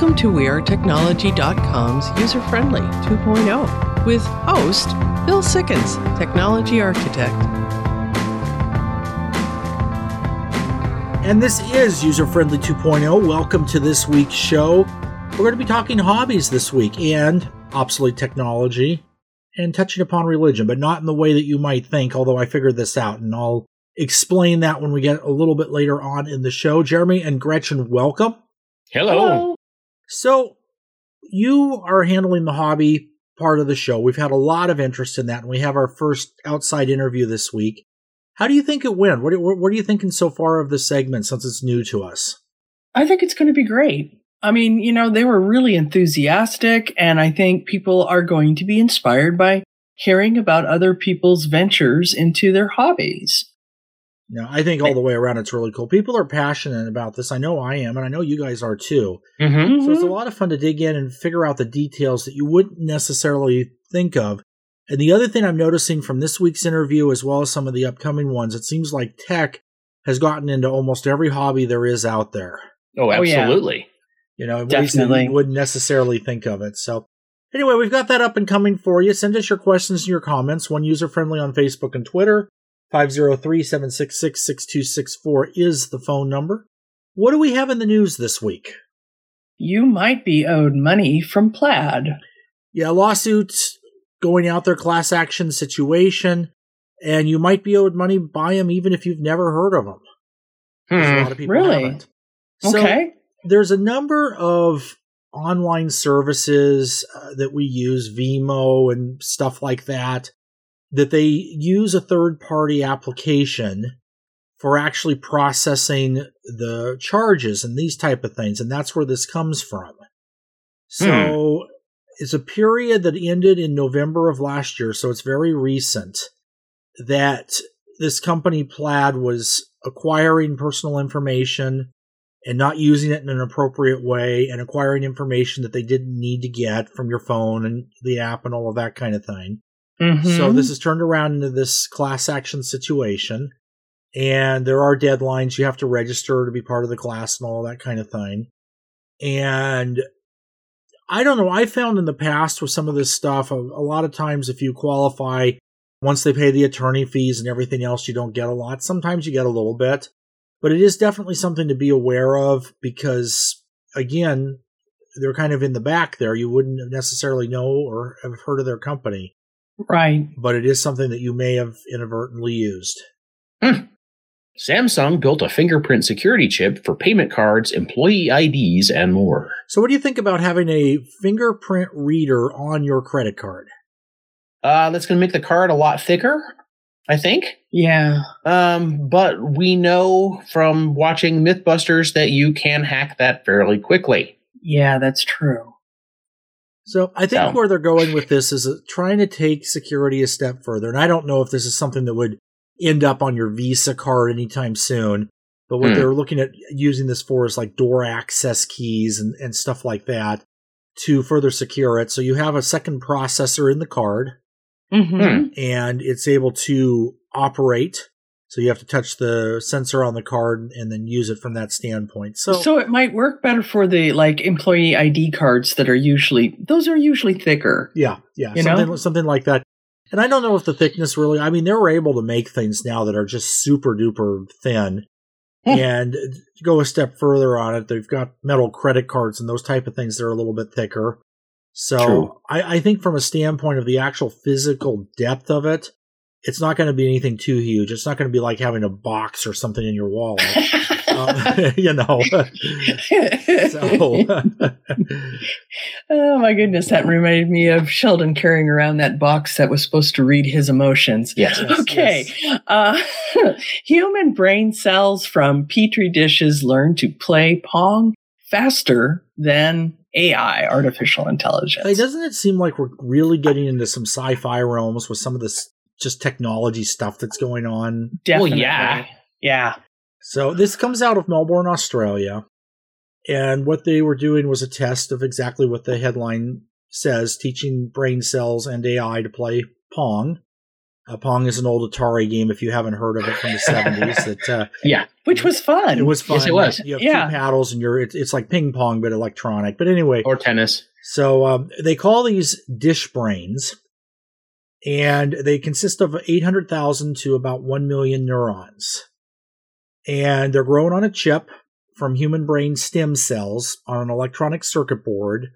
Welcome to WeAreTechnology.com's user friendly 2.0 with host Bill Sikkens, Technology Architect. And this is User Friendly 2.0. Welcome to this week's show. We're going to be talking hobbies this week and obsolete technology and touching upon religion, but not in the way that you might think, although I figured this out and I'll explain that when we get a little bit later on in the show. Jeremy and Gretchen, welcome. Hello. Hello. So, you are handling the hobby part of the show. We've had a lot of interest in that, and we have our first outside interview this week. How do you think it went? What, what are you thinking so far of the segment since it's new to us? I think it's going to be great. I mean, you know, they were really enthusiastic, and I think people are going to be inspired by hearing about other people's ventures into their hobbies. No, I think all the way around it's really cool. People are passionate about this. I know I am, and I know you guys are too. Mm-hmm. So it's a lot of fun to dig in and figure out the details that you wouldn't necessarily think of. And the other thing I'm noticing from this week's interview, as well as some of the upcoming ones, it seems like tech has gotten into almost every hobby there is out there. Oh, absolutely. Oh, yeah. You know, Definitely. you wouldn't necessarily think of it. So, anyway, we've got that up and coming for you. Send us your questions and your comments. One user friendly on Facebook and Twitter. 503 766 6264 is the phone number. What do we have in the news this week? You might be owed money from Plaid. Yeah, lawsuits going out there, class action situation, and you might be owed money by them even if you've never heard of them. Hmm. A lot of people really? haven't. So okay. There's a number of online services uh, that we use, Venmo and stuff like that, that they use a third party application for actually processing the charges and these type of things and that's where this comes from so hmm. it's a period that ended in november of last year so it's very recent that this company plaid was acquiring personal information and not using it in an appropriate way and acquiring information that they didn't need to get from your phone and the app and all of that kind of thing Mm-hmm. So this is turned around into this class action situation. And there are deadlines. You have to register to be part of the class and all that kind of thing. And I don't know. I found in the past with some of this stuff, a, a lot of times if you qualify, once they pay the attorney fees and everything else, you don't get a lot. Sometimes you get a little bit. But it is definitely something to be aware of because, again, they're kind of in the back there. You wouldn't necessarily know or have heard of their company. Right. But it is something that you may have inadvertently used. Hmm. Samsung built a fingerprint security chip for payment cards, employee IDs, and more. So, what do you think about having a fingerprint reader on your credit card? Uh, that's going to make the card a lot thicker, I think. Yeah. Um, but we know from watching Mythbusters that you can hack that fairly quickly. Yeah, that's true. So I think so. where they're going with this is uh, trying to take security a step further. And I don't know if this is something that would end up on your Visa card anytime soon. But what mm. they're looking at using this for is like door access keys and, and stuff like that to further secure it. So you have a second processor in the card mm-hmm. and it's able to operate so you have to touch the sensor on the card and then use it from that standpoint. So So it might work better for the like employee ID cards that are usually those are usually thicker. Yeah, yeah. You something know? something like that. And I don't know if the thickness really I mean they were able to make things now that are just super duper thin. And to go a step further on it, they've got metal credit cards and those type of things that are a little bit thicker. So I, I think from a standpoint of the actual physical depth of it, it's not going to be anything too huge. It's not going to be like having a box or something in your wallet, um, you know. so, oh my goodness, that reminded me of Sheldon carrying around that box that was supposed to read his emotions. Yes. okay. Yes. Uh, human brain cells from petri dishes learn to play Pong faster than AI, artificial intelligence. Hey, doesn't it seem like we're really getting into some sci-fi realms with some of this just technology stuff that's going on. Definitely. Well, yeah. Yeah. So this comes out of Melbourne, Australia. And what they were doing was a test of exactly what the headline says teaching brain cells and AI to play Pong. Uh, Pong is an old Atari game if you haven't heard of it from the 70s. That uh, Yeah. Which was fun. it was fun. Yes, it was. You have Yeah. two paddles and you're it's, it's like ping pong but electronic. But anyway, Or tennis. so um, they call these dish brains, and they consist of 800,000 to about 1 million neurons. And they're grown on a chip from human brain stem cells on an electronic circuit board.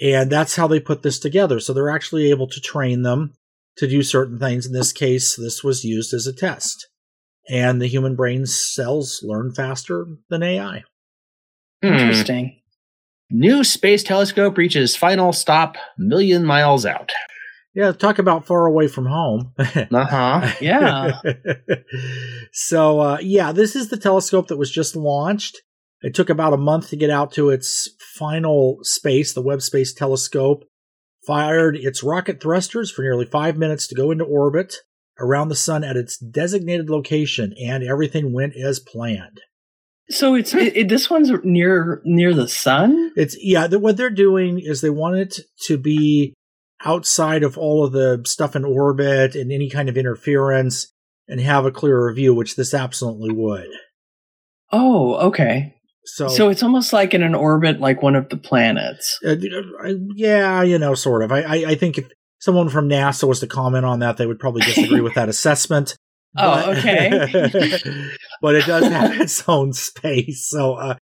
And that's how they put this together. So they're actually able to train them to do certain things. In this case, this was used as a test. And the human brain cells learn faster than AI. Hmm. Interesting. New space telescope reaches final stop million miles out. Yeah, talk about far away from home. Uh huh. Yeah. so uh, yeah, this is the telescope that was just launched. It took about a month to get out to its final space. The Webb Space Telescope fired its rocket thrusters for nearly five minutes to go into orbit around the sun at its designated location, and everything went as planned. So it's it, it- this one's near near the sun. It's yeah. The, what they're doing is they want it to be outside of all of the stuff in orbit and any kind of interference, and have a clearer view, which this absolutely would. Oh, okay. So, So it's almost like in an orbit, like one of the planets. uh, uh, yeah, you know, sort of. I, I, I think if someone from NASA was to comment on that, they would probably disagree with that assessment. Oh, okay. but it does have its own space. So, uh,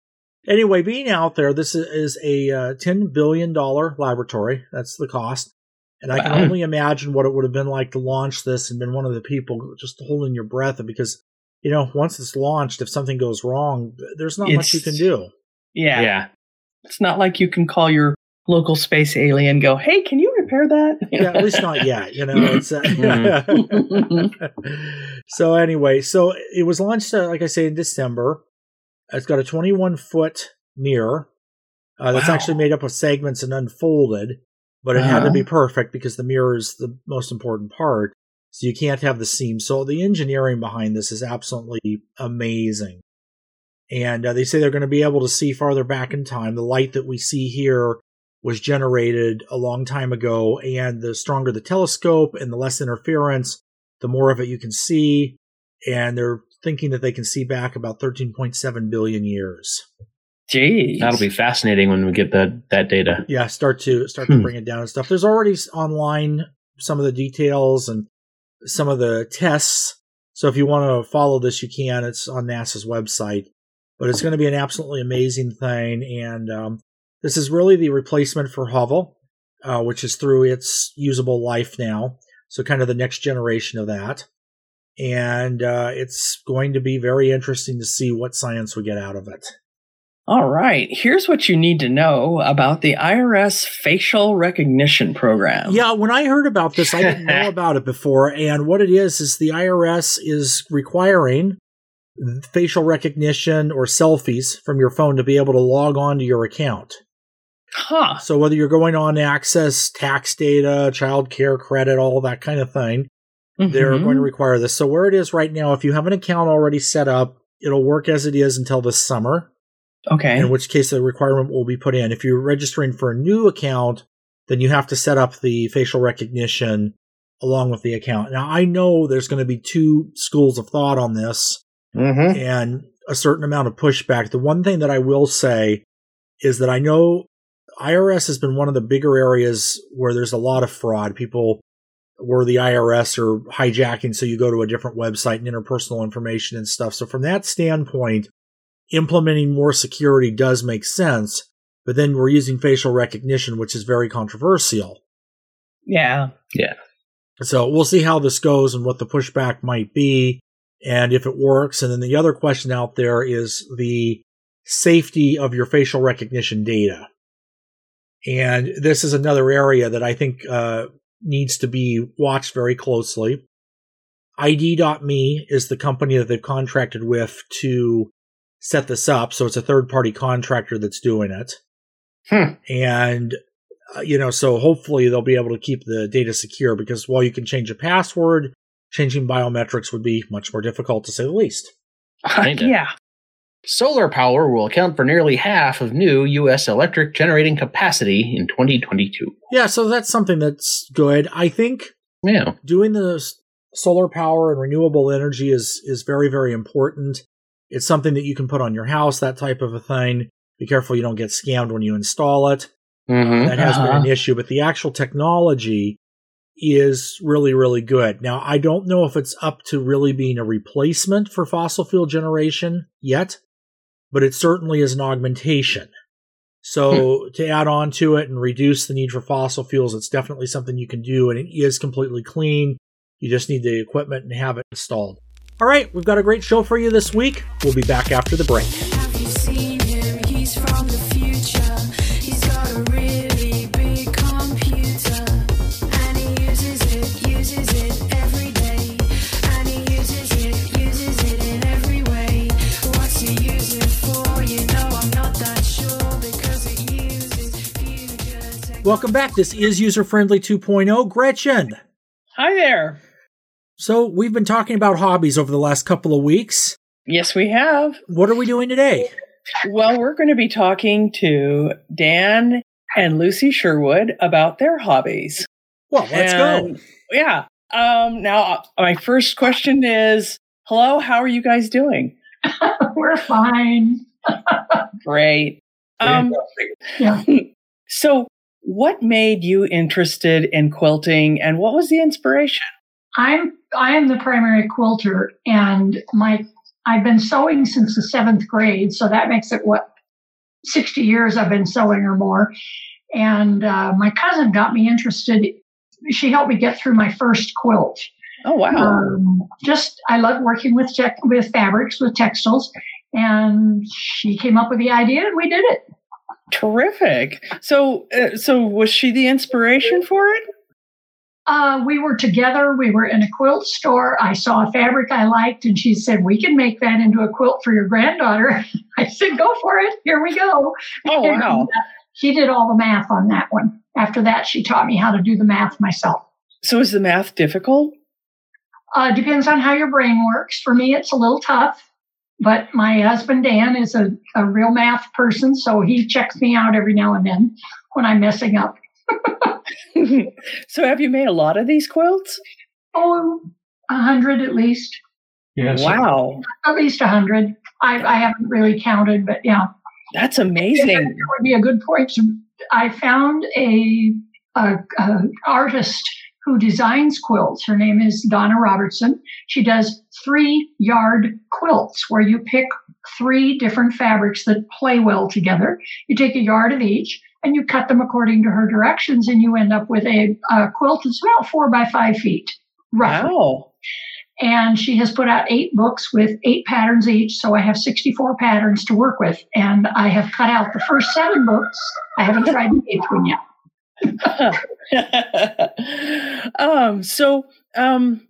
anyway, being out there, this is, is a uh, $10 billion laboratory. That's the cost. And I can only imagine what it would have been like to launch this and been one of the people just holding your breath because, you know, once it's launched, if something goes wrong, there's not much you can do. Yeah. Yeah. It's not like you can call your local space alien go, "Hey, can you repair that?" yeah, at least not yet. You know, it's uh, Mm-hmm. so anyway. So it was launched, uh, like I say, in December. It's got a 21 foot mirror uh, that's Wow. actually made up of segments and unfolded, but it had to Uh-huh. be perfect because the mirror is the most important part. So you can't have the seam. So the engineering behind this is absolutely amazing. And uh, they say they're going to be able to see farther back in time. The light that we see here was generated a long time ago, and the stronger the telescope and the less interference, the more of it you can see. And they're thinking that they can see back about 13.7 billion years. Jeez. That'll be fascinating when we get that that data. Yeah, start to start to Hmm. bring it down and stuff. There's already online some of the details and some of the tests. So if you want to follow this, you can. It's on NASA's website. But it's going to be an absolutely amazing thing, and um, this is really the replacement for Hubble, uh, which is through its usable life now. So kind of the next generation of that, and uh, it's going to be very interesting to see what science we get out of it. All right. Here's what you need to know about the IRS facial recognition program. Yeah, when I heard about this, I didn't know about it before. And what it is, is the IRS is requiring facial recognition or selfies from your phone to be able to log on to your account. Huh. So whether you're going on to access tax data, child care credit, all that kind of thing, they're Mhm. going to require this. So where it is right now, if you have an account already set up, it'll work as it is until this summer Okay. in which case the requirement will be put in. If you're registering for a new account, then you have to set up the facial recognition along with the account. Now, I know there's going to be two schools of thought on this Mm-hmm. and a certain amount of pushback. The one thing that I will say is that I know IRS has been one of the bigger areas where there's a lot of fraud. People where the IRS are hijacking, so you go to a different website and interpersonal information and stuff. So from that standpoint, implementing more security does make sense. But then we're using facial recognition, which is very controversial. yeah. Yeah. So we'll see how this goes and what the pushback might be and if it works. And then the other question out there is the safety of your facial recognition data. And this is another area that I think uh, needs to be watched very closely. ID.me is the company that they've contracted with to set this up. So it's a third party contractor that's doing it. Hmm. And uh, you know, so hopefully they'll be able to keep the data secure because while you can change a password, changing biometrics would be much more difficult to say the least. Kinda. yeah. Solar power will account for nearly half of new U.S. electric generating capacity in 2022. Yeah, so that's something that's good. I think Yeah. doing this solar power and renewable energy is is very very important. It's something that you can put on your house, that type of a thing. Be careful you don't get scammed when you install it. Mm-hmm. That has been Uh-huh. an issue, but the actual technology is really really good. Now, I don't know if it's up to really being a replacement for fossil fuel generation yet, but it certainly is an augmentation. So to add on to it and reduce the need for fossil fuels, it's definitely something you can do, and it is completely clean. You just need the equipment and have it installed. All right, we've got a great show for you this week. We'll be back after the break. Have you seen him? He's from the future. He's got a really big computer. And he uses it, uses it every day. And he uses it, uses it in every way. What's he use it for? You know I'm not that sure because it uses future tech. Welcome back. This is User Friendly 2.0. Gretchen. Hi there. So we've been talking about hobbies over the last couple of weeks. Yes, we have. What are we doing today? Well, we're going to be talking to Dan and Lucy Sherwood about their hobbies. Well, let's And, go. Yeah. Um, now, uh, my first question is Hello, how are you guys doing? We're fine. Great. Um, Yeah. so, what made you interested in quilting and what was the inspiration? I'm I am the primary quilter, and my I've been sewing since the seventh grade, so that makes it what sixty years I've been sewing or more. And uh, my cousin got me interested. She helped me get through my first quilt. Oh, wow. Um, just I love working with tech, with fabrics with textiles, and she came up with the idea, and we did it. Terrific. So, uh, so was she the inspiration for it? Uh, we were together. We were in a quilt store. I saw a fabric I liked, and she said, "We can make that into a quilt for your granddaughter." I said, "Go for it. Here we go." Oh, wow. And, uh, she did all the math on that one. After that, she taught me how to do the math myself. So, is the math difficult? Uh, depends on how your brain works. For me, it's a little tough, but my husband Dan is a, a real math person, so he checks me out every now and then when I'm messing up. so, have you made a lot of these quilts? Oh, a hundred at least. Yes. Wow, At least a hundred. I, I haven't really counted, but yeah. that's That amazing. would be a good point. to- I found a, a, a artist who designs quilts. Her name is Donna Robertson. She does three yard quilts where you pick three different fabrics that play well together. You take a yard of each and you cut them according to her directions, and you end up with a, a quilt that's about four by five feet, roughly Wow. and she has put out eight books with eight patterns each. So I have 64 patterns to work with, and I have cut out the first seven books. I haven't tried the eighth one yet. um, so, um,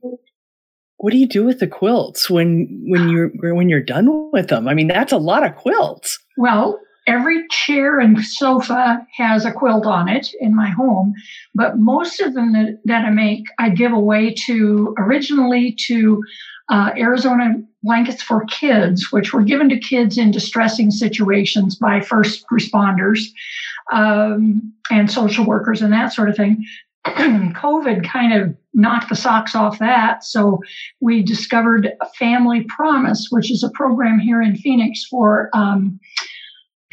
what do you do with the quilts when when you're when you're done with them? I mean, that's a lot of quilts. Well, every chair and sofa has a quilt on it in my home, but most of them that, that I make, I give away to originally to uh, Arizona Blankets for Kids, which were given to kids in distressing situations by first responders um, and social workers and that sort of thing. COVID kind of knocked the socks off that. So we discovered Family Promise, which is a program here in Phoenix for um,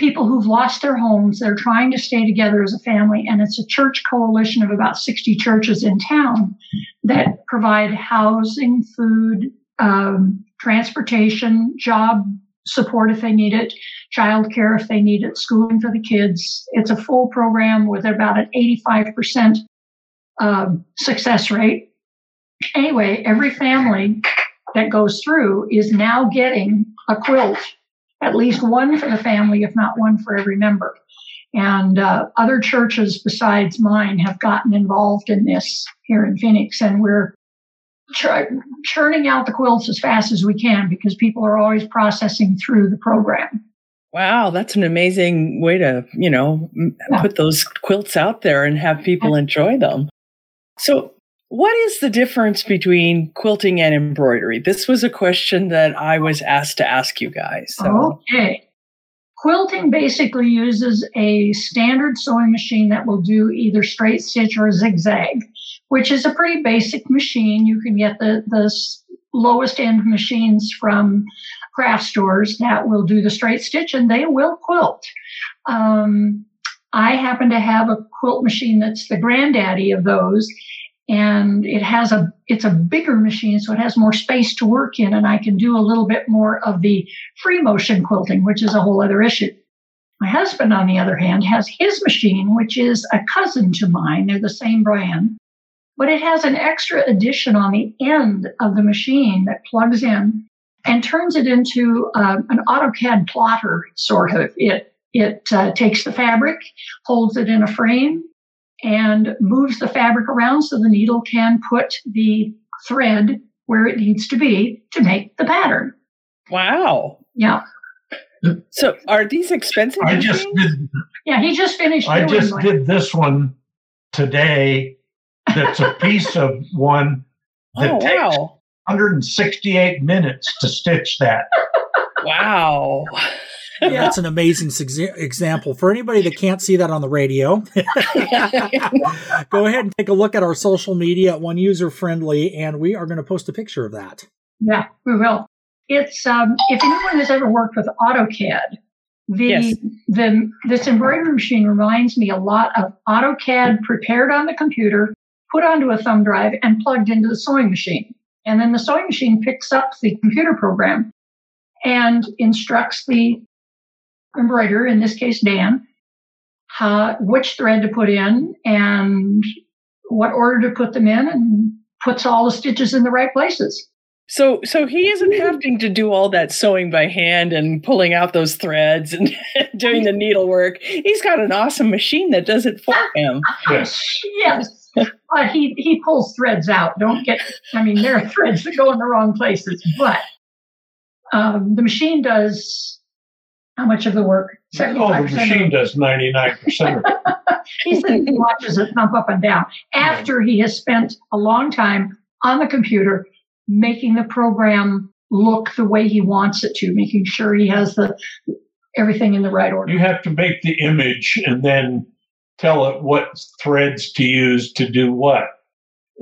people who've lost their homes. They're trying to stay together as a family. And it's a church coalition of about 60 churches in town that provide housing, food, um, transportation, job support if they need it, childcare if they need it, schooling for the kids. It's a full program with about an 85% um, success rate. Anyway, every family that goes through is now getting a quilt, at least one for the family, if not one for every member. And uh, other churches besides mine have gotten involved in this here in Phoenix, and we're ch- churning out the quilts as fast as we can because people are always processing through the program. Wow, that's an amazing way to you know Yeah. put those quilts out there and have people enjoy them. So. What is the difference between quilting and embroidery? This was a question that I was asked to ask you guys. So, Okay. Quilting basically uses a standard sewing machine that will do either straight stitch or zigzag, which is a pretty basic machine. You can get the, the lowest end machines from craft stores that will do the straight stitch and they will quilt. Um, I happen to have a quilt machine that's the granddaddy of those and it has a it's a bigger machine so it has more space to work in and i can do a little bit more of the free motion quilting which is a whole other issue. My husband on the other hand has his machine which is a cousin to mine. They're the same brand. But it has an extra addition on the end of the machine that plugs in and turns it into uh, an AutoCAD plotter sort of. It it uh, takes the fabric, holds it in a frame, and moves the fabric around so the needle can put the thread where it needs to be to make the pattern. Wow. Yeah, So are these expensive? I just did. yeah. He just finished. I just one. did this one today. That's a piece of one that Oh takes wow. 168 minutes to stitch that. Wow. Yeah, that's an amazing exa- example. For anybody that can't see that on the radio, go ahead and take a look at our social media at One User Friendly, and we are going to post a picture of that. Yeah, we will. It's um, if anyone has ever worked with AutoCAD, the Yes. the this embroidery machine reminds me a lot of AutoCAD prepared on the computer, put onto a thumb drive, and plugged into the sewing machine. And then the sewing machine picks up the computer program and instructs the embroiderer, in this case Dan, how, which thread to put in and what order to put them in, and puts all the stitches in the right places. So so he isn't having to do all that sewing by hand and pulling out those threads and doing the needlework. He's got an awesome machine that does it for him. Yes. Yes. But he, he pulls threads out. Don't get, I mean, there are threads that go in the wrong places, but um, the machine does how much of the work? Oh, the machine does 99% of it. He said he watches it thump up and down after he has spent a long time on the computer making the program look the way he wants it to, making sure he has the everything in the right order. You have to make the image and then tell it what threads to use to do what.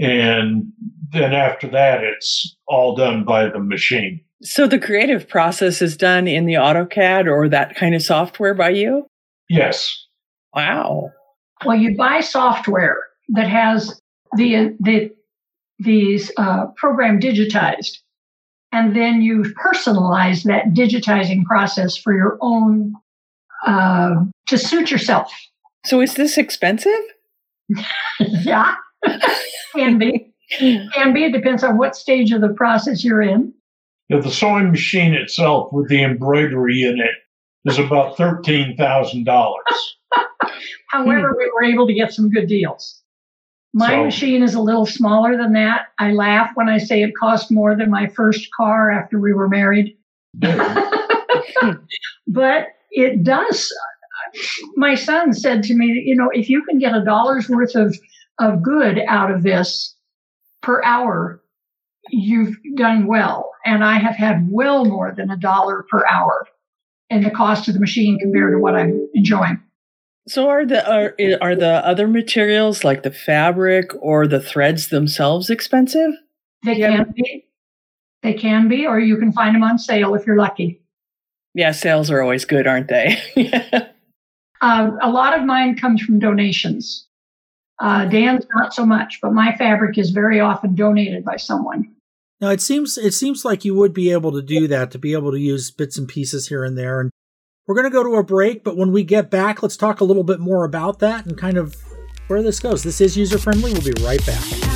And then after that, it's all done by the machine. So the creative process is done in the AutoCAD or that kind of software by you? Yes. Wow. Well, you buy software that has the the these uh, program digitized, and then you personalize that digitizing process for your own uh, to suit yourself. So is this expensive? yeah, can be, can be. It depends on what stage of the process you're in. Now, the sewing machine itself with the embroidery in it is about $13,000. However, we were able to get some good deals. My So- machine is a little smaller than that. I laugh when I say it cost more than my first car after we were married. but it does. My son said to me, you know, if you can get a dollar's worth of, of good out of this per hour, you've done well. And I have had well more than a dollar per hour in the cost of the machine compared to what I'm enjoying. So are the are, are the other materials like the fabric or the threads themselves expensive? They Yeah. can be. They can be, or you can find them on sale if you're lucky. Yeah, sales are always good, aren't they? Uh, a lot of mine comes from donations. Uh, Dan's not so much, but my fabric is very often donated by someone. Now it seems it seems like you would be able to do that to be able to use bits and pieces here and there. And we're going to go to a break, but when we get back, let's talk a little bit more about that and kind of where this goes. This is user friendly. We'll be right back.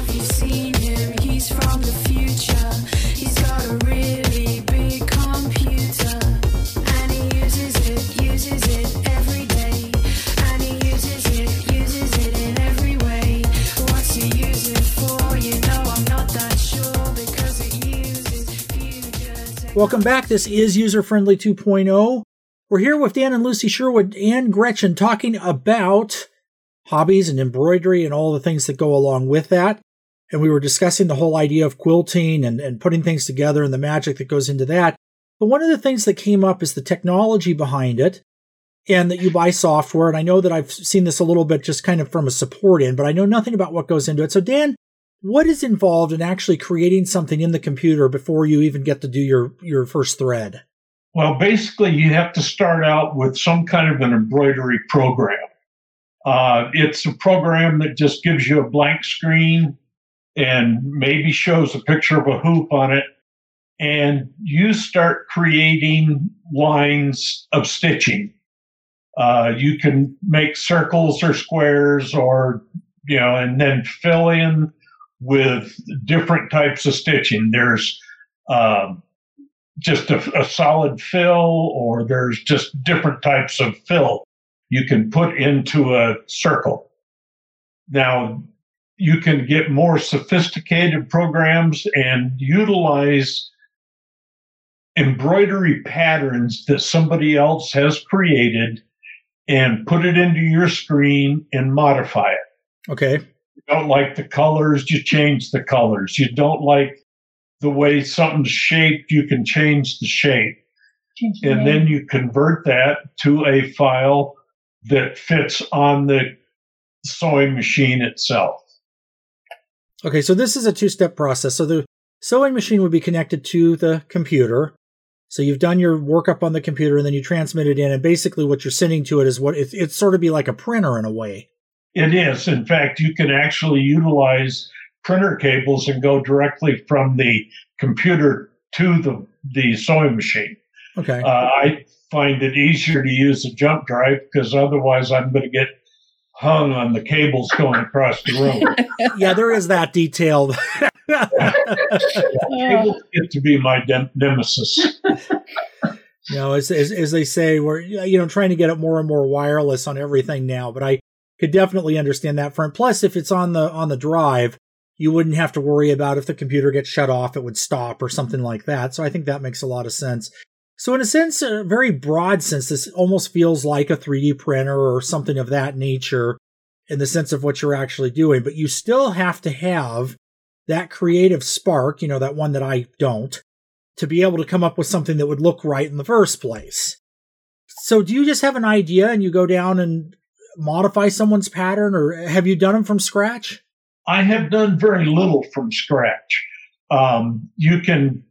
Welcome back. This is User Friendly 2.0. We're here with Dan and Lucy Sherwood and Gretchen talking about hobbies and embroidery and all the things that go along with that. And we were discussing the whole idea of quilting and, and putting things together and the magic that goes into that. But one of the things that came up is the technology behind it and that you buy software. And I know that I've seen this a little bit just kind of from a support end, but I know nothing about what goes into it. So, Dan, what is involved in actually creating something in the computer before you even get to do your, your first thread? Well, basically, you have to start out with some kind of an embroidery program. Uh, it's a program that just gives you a blank screen and maybe shows a picture of a hoop on it. And you start creating lines of stitching. Uh, you can make circles or squares or, you know, and then fill in with different types of stitching. There's um, just a, a solid fill, or there's just different types of fill you can put into a circle. Now, you can get more sophisticated programs and utilize embroidery patterns that somebody else has created and put it into your screen and modify it. Okay. You don't like the colors, you change the colors. You don't like the way something's shaped, you can change the shape. Change the And name. then you convert that to a file that fits on the sewing machine itself. Okay, so this is a two step process. So the sewing machine would be connected to the computer. So you've done your workup on the computer and then you transmit it in. And basically, what you're sending to it is what it's, it's sort of be like a printer in a way. It is. In fact, you can actually utilize printer cables and go directly from the computer to the, the sewing machine. Okay. Uh, I find it easier to use a jump drive because otherwise I'm going to get hung on the cables going across the room. yeah, there is that detail. cables get to be my dem- nemesis. you know, as, as, as they say, we're, you know, trying to get it more and more wireless on everything now, but I could definitely understand that front. Plus, if it's on the, on the drive, you wouldn't have to worry about if the computer gets shut off, it would stop or something like that. So I think that makes a lot of sense. So in a sense, a very broad sense, this almost feels like a 3D printer or something of that nature in the sense of what you're actually doing, but you still have to have that creative spark, you know, that one that I don't, to be able to come up with something that would look right in the first place. So do you just have an idea and you go down and modify someone's pattern or have you done them from scratch? I have done very little from scratch. Um, you can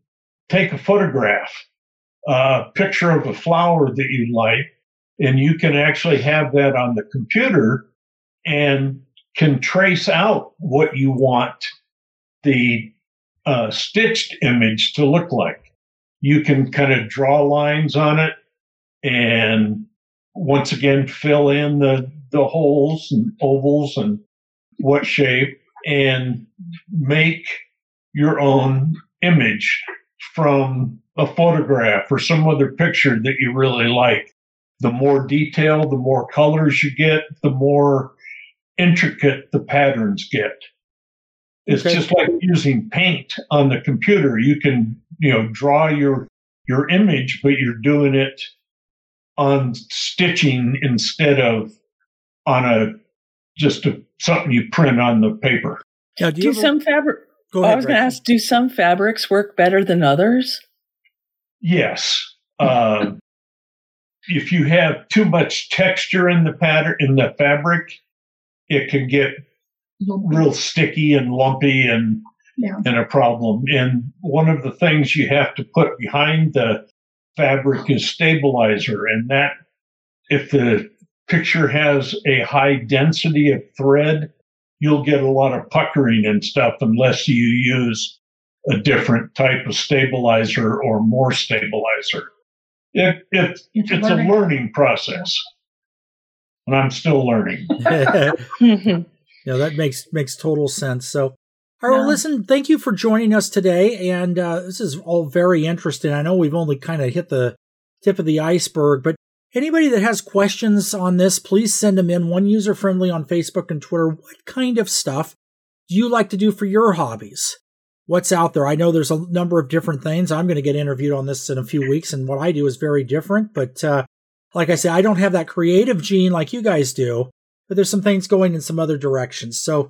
take a photograph, a picture of a flower that you like, and you can actually have that on the computer and can trace out what you want the uh, stitched image to look like. You can kind of draw lines on it and once again fill in the, the holes and ovals and what shape and make your own image from a photograph or some other picture that you really like. The more detail, the more colors you get, the more intricate the patterns get. It's Okay. just like using paint on the computer. You can, you know, draw your your image, but you're doing it on stitching instead of on a just a, something you print on the paper. Now, do Do you ever- some fabric? go I was going to ask, do some fabrics work better than others? Yes. Uh, if you have too much texture in the pattern in the fabric, it can get real sticky and lumpy and Yeah. and a problem. And one of the things you have to put behind the fabric is stabilizer, and that if the picture has a high density of thread, you'll get a lot of puckering and stuff unless you use a different type of stabilizer or more stabilizer. It, it, It's a it's a learning- learning process. And I'm still learning. No, that makes makes total sense. So, all right, well, listen, thank you for joining us today, and uh, this is all very interesting. I know we've only kind of hit the tip of the iceberg, but anybody that has questions on this, please send them in. One user friendly on Facebook and Twitter. What kind of stuff do you like to do for your hobbies? What's out there? I know there's a number of different things. I'm going to get interviewed on this in a few weeks, and what I do is very different. But uh, like I say, I don't have that creative gene like you guys do but there's some things going in some other directions. So,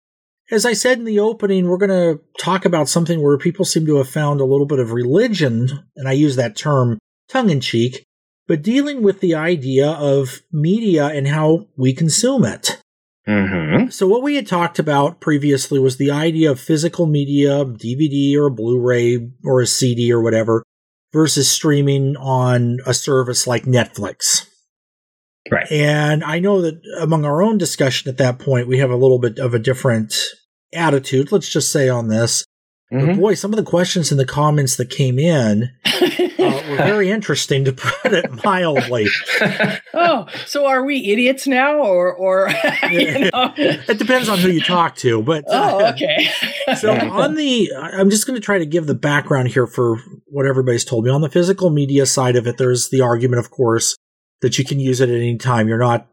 As I said in the opening, we're going to talk about something where people seem to have found a little bit of religion, and I use that term tongue in cheek, but dealing with the idea of media and how we consume it. Mm-hmm. So, what we had talked about previously was the idea of physical media, DVD or a Blu ray or a CD or whatever, versus streaming on a service like Netflix. Right. And I know that among our own discussion at that point, we have a little bit of a different attitude, let's just say on this. But Mhm. boy, some of the questions in the comments that came in uh, were very interesting to put it mildly. oh, so are we idiots now, or or you know? It depends on who you talk to, but Oh, okay. so on the i'm just going to try to give the background here for what everybody's told me on the physical media side of it there's the argument of course that you can use it at any time you're not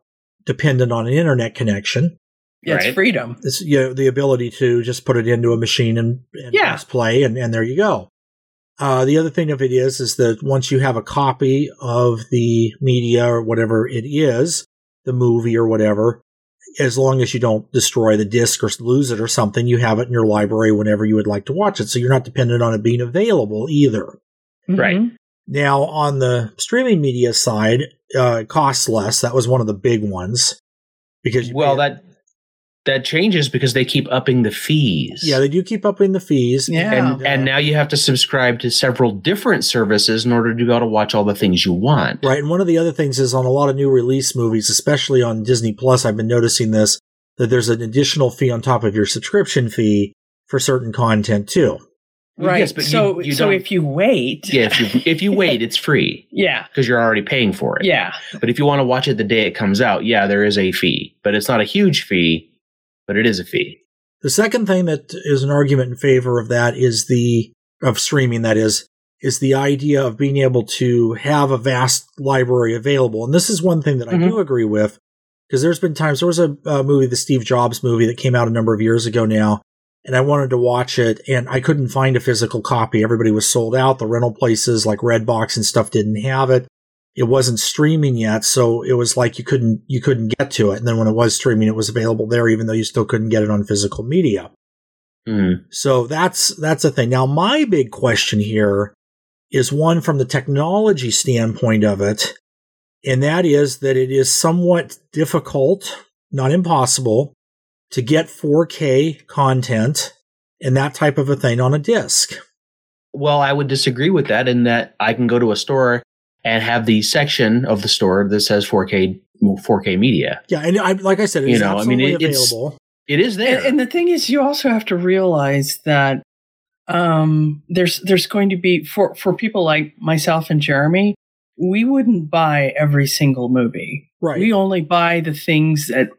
dependent on an internet connection Yeah, it's freedom. it's you know, the ability to just put it into a machine and, and Yeah. press play and, and there you go uh, the other thing of it is is that once you have a copy of the media or whatever it is the movie or whatever as long as you don't destroy the disc or lose it or something, you have it in your library whenever you would like to watch it. So you're not dependent on it being available either. Right. Mhm. Now, on the streaming media side, uh, it costs less. That was one of the big ones because well, that that changes because they keep upping the fees. yeah, they do keep upping the fees. Yeah. and uh, and now you have to subscribe to several different services in order to be able to watch all the things you want. Right. And one of the other things is on a lot of new release movies, especially on Disney Plus, I've been noticing this that there's an additional fee on top of your subscription fee for certain content too. Right. yes, but so you so if you wait, Yeah, if you if you wait, it's free yeah, because you're already paying for it. yeah, But if you want to watch it the day it comes out, yeah, there is a fee, but it's not a huge fee, but it is a fee. The second thing that is an argument in favor of that is the of streaming that is is the idea of being able to have a vast library available. And this is one thing that I do agree with because there's been times there was a, uh movie, the Steve Jobs movie that came out a number of years ago now, and I wanted to watch it and I couldn't find a physical copy. Everybody was sold out. The rental places like Redbox and stuff didn't have it. It wasn't streaming yet, so it was like you couldn't you couldn't get to it. And then when it was streaming, it was available there, even though you still couldn't get it on physical media. Mm. So that's that's a thing. Now, my big question here is one from the technology standpoint of it, and that is that it is somewhat difficult, not impossible, to get 4K content and that type of a thing on a disc. Well, I would disagree with that in that I can go to a store and have the section of the store that says 4K 4K media. Yeah, and I, like I said, it You is know, I mean, absolutely it- it's- available. It is there. And, and the thing is, you also have to realize that um, there's there's going to be for for people like myself and Jeremy, we wouldn't buy every single movie. right. We only buy the things that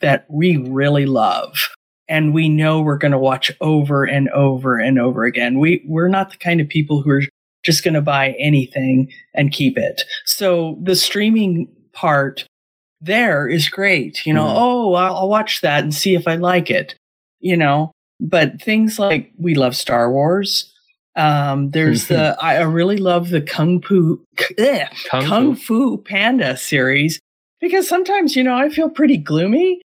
that we really love and we know we're going to watch over and over and over again. We we're not the kind of people who are just going to buy anything and keep it. So the streaming part there is great. You know, Mhm. oh, I'll, I'll watch that and see if I like it. You know, but things like we love Star Wars. Um, there's the I really love the Kung Fu eh, Kung Kung, Fu. Fu Panda series because sometimes, you know, I feel pretty gloomy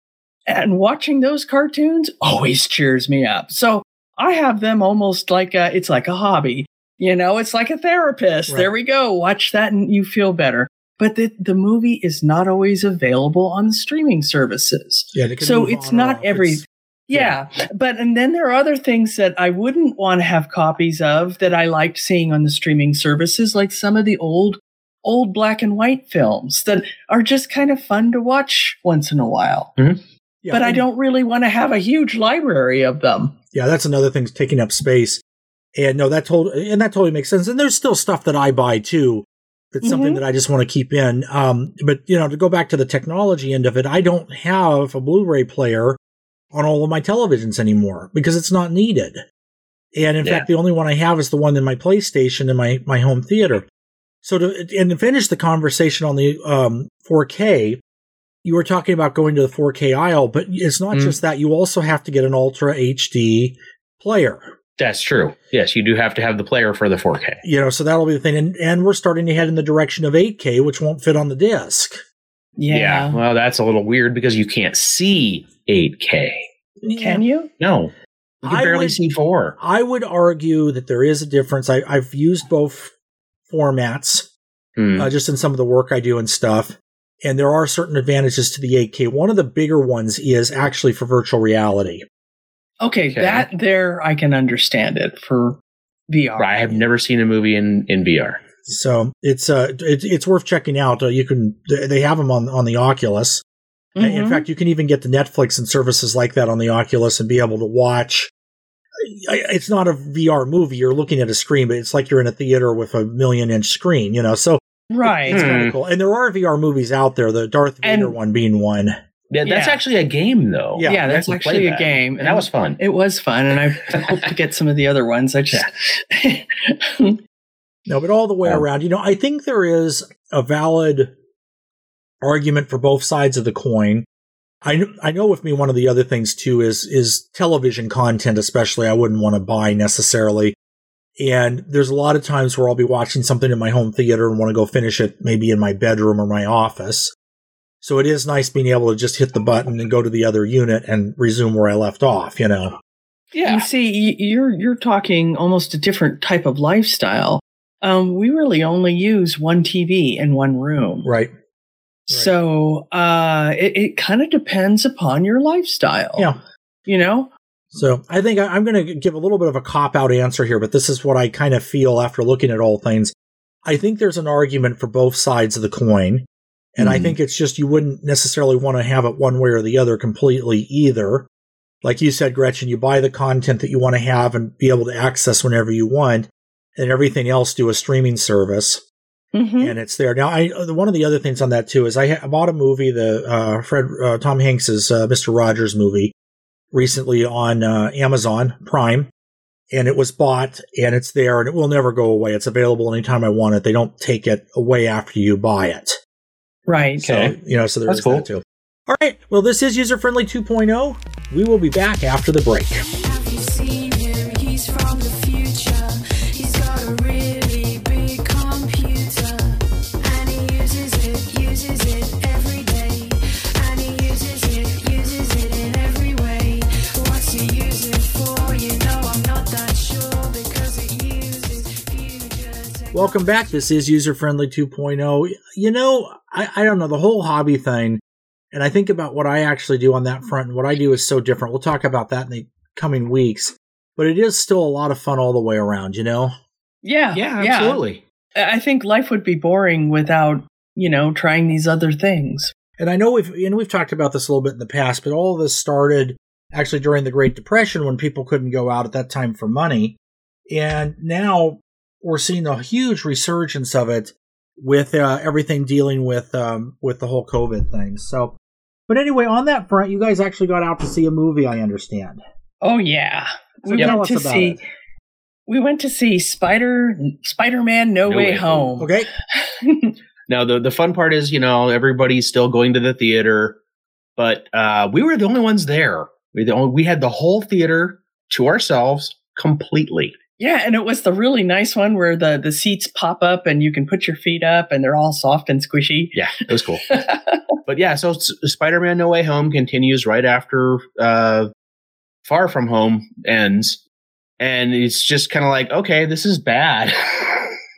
and watching those cartoons always cheers me up. So I have them almost like a, it's like a hobby. You know, it's like a therapist. Right. There we go. Watch that and you feel better. But the, the movie is not always available on the streaming services. yeah, So it's not every It's- yeah. But and then there are other things that I wouldn't want to have copies of that I liked seeing on the streaming services, like some of the old old black and white films that are just kind of fun to watch once in a while. Mm-hmm. yeah, but I don't really want to have a huge library of them. Yeah, that's another thing taking up space. And no, that told and that totally makes sense. And there's still stuff that I buy too. That's something Mhm. that I just want to keep in. Um, but you know, to go back to the technology end of it, I don't have a Blu-ray player on all of my televisions anymore because it's not needed. And in Yeah. fact, the only one I have is the one in my PlayStation in my my home theater. So to and to finish the conversation on the um, 4K, you were talking about going to the 4K aisle, but it's not Mm. just that. You also have to get an Ultra HD player. That's true. Yes, you do have to have the player for the 4K. You know, so that'll be the thing. And and we're starting to head in the direction of 8K, which won't fit on the disc. Yeah. yeah. Well, that's a little weird because you can't see 8K. Can you? No. You can I barely would- see four. I would argue that there is a difference. I, I've used both formats Hmm. uh, just in some of the work I do and stuff. And there are certain advantages to the 8K. One of the bigger ones is actually for virtual reality. Okay, Okay. that there I can understand it for VR. I have never seen a movie in, in VR. So it's uh it, it's worth checking out. Uh, you can they have them on on the Oculus. In Mhm. fact, you can even get the Netflix and services like that on the Oculus and be able to watch. It's not a VR movie. You're looking at a screen, but it's like you're in a theater with a million inch screen, you know. So right. it's Hmm. kind of cool. And there are VR movies out there. The Darth Vader And- one being one. Yeah, that's Yeah. actually a game, though. Yeah, Yeah, that's have to play actually a game. And that was fun. It was fun, and I hope to get some of the other ones. I just No, but all the way Um, around, you know, I think there is a valid argument for both sides of the coin. I I know with me one of the other things too is is television content, especially I wouldn't want to buy necessarily. And there's a lot of times where I'll be watching something in my home theater and want to go finish it maybe in my bedroom or my office. So it is nice being able to just hit the button and go to the other unit and resume where I left off, you know. Yeah. You see, you're you're talking almost a different type of lifestyle. Um, we really only use one TV in one room, Right. so uh, it, it kind of depends upon your lifestyle. Yeah. you know. So I think I- I'm going to give a little bit of a cop out answer here, but this is what I kind of feel after looking at all things. I think there's an argument for both sides of the coin. And I Mhm. think it's just you wouldn't necessarily want to have it one way or the other completely either. Like you said, Gretchen, you buy the content that you want to have and be able to access whenever you want, and everything else do a streaming service Mhm. and it's there. Now, I uh, one of the other things on that too is I, ha- I bought a movie, the uh, Fred uh, Tom Hanks's uh, Mister Rogers movie, recently on uh, Amazon Prime, and it was bought and it's there and it will never go away. It's available anytime I want it. They don't take it away after you buy it. Right. Okay. So you know, so there's cool. that too. All right. Well, this is user friendly 2.0. We will be back after the break. Welcome back. This is user friendly 2.0. You know, I, I don't know the whole hobby thing, and I think about what I actually do on that front, and what I do is so different. We'll talk about that in the coming weeks, but it is still a lot of fun all the way around. You know, Yeah. Yeah, absolutely. I think life would be boring without you know trying these other things. and I know we've and we've talked about this a little bit in the past, but all of this started actually during the Great Depression when people couldn't go out at that time for money, and now we're seeing a huge resurgence of it with uh, everything dealing with um, with the whole COVID thing. So, but anyway, on that front, you guys actually got out to see a movie. I understand. Oh yeah. So we tell went us to about see it. we went to see Spider Spider Man No, No Way, Way Home. Okay, Now the the fun part is, you know, everybody's still going to the theater, but uh, we were the only ones there. We the only, we had the whole theater to ourselves completely. Yeah, and it was the really nice one where the the seats pop up and you can put your feet up and they're all soft and squishy. Yeah, it was cool. but yeah, so S- Spider-Man: No Way Home continues right after uh, Far From Home ends, and it's just kind of like, okay, this is bad.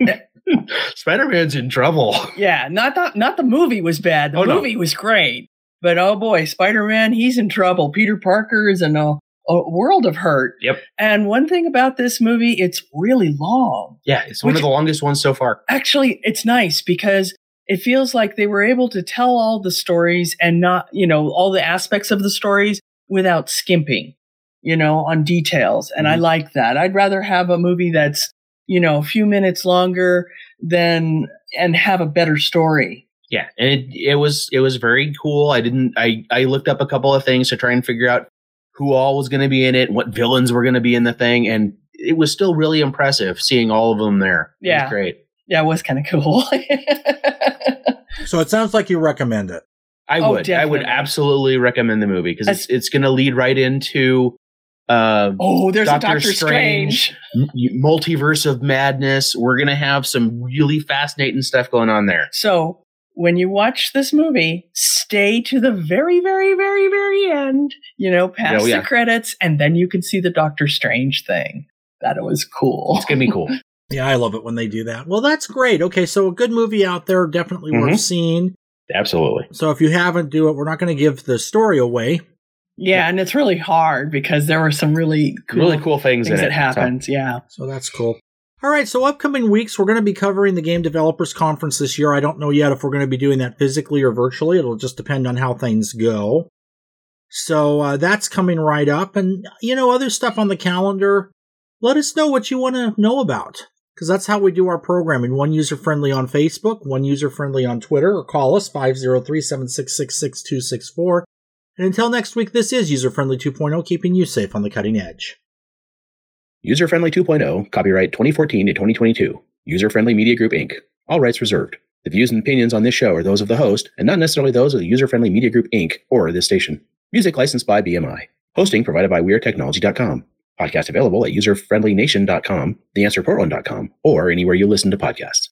Spider-Man's in trouble. yeah, not the not the movie was bad. The Oh, no. movie was great. But oh boy, Spider Man, he's in trouble. Peter Parker is in a, a world of hurt. Yep. And one thing about this movie, it's really long. Yeah, it's one of the longest ones so far. actually it's nice because it feels like they were able to tell all the stories and not you know all the aspects of the stories without skimping you know on details and i Mhm. like that i'd rather have a movie that's you know a few minutes longer than and have a better story Yeah, and it it was it was very cool. I didn't I I looked up a couple of things to try and figure out who all was going to be in it, what villains were going to be in the thing, and it was still really impressive seeing all of them there. It was Yeah. great. yeah it was kind of cool so it sounds like you recommend it. I Oh, would I would absolutely recommend the movie because it's it's going to lead right into uh, oh there's Doctor a doctor strange, m- multiverse of madness. We're going to have some really fascinating stuff going on there. so when you watch this movie, stay to the very, very, very, very end, you know, past Oh, yeah. the credits, and then you can see the Doctor Strange thing. That was cool. It's gonna be cool. Yeah, I love it when they do that. Well, that's great. Okay, so a good movie out there, definitely worth Mhm. seeing. Absolutely. So if you haven't, do it. We're not going to give the story away. Yeah, and it's really hard because there were some really cool, really cool things, things in that it. happened. Yeah. So that's cool. All right, so upcoming weeks, we're going to be covering the Game Developers Conference this year. I don't know yet if we're going to be doing that physically or virtually. It'll just depend on how things go. So uh, that's coming right up. And, you know, other stuff on the calendar, let us know what you want to know about. Because that's how we do our programming. One user friendly on Facebook, one user friendly on Twitter, or call us 503 766 6264. And until next week, this is User Friendly 2.0, keeping you safe on the cutting edge. User Friendly 2.0, copyright 2014 to 2022. User Friendly Media Group Inc. All rights reserved. The views and opinions on this show are those of the host and not necessarily those of the User Friendly Media Group Inc. or this station. Music licensed by BMI. Hosting provided by WeirdTechnology.com. Podcast available at userfriendlynation.com, theanswerportland.com, or anywhere you listen to podcasts.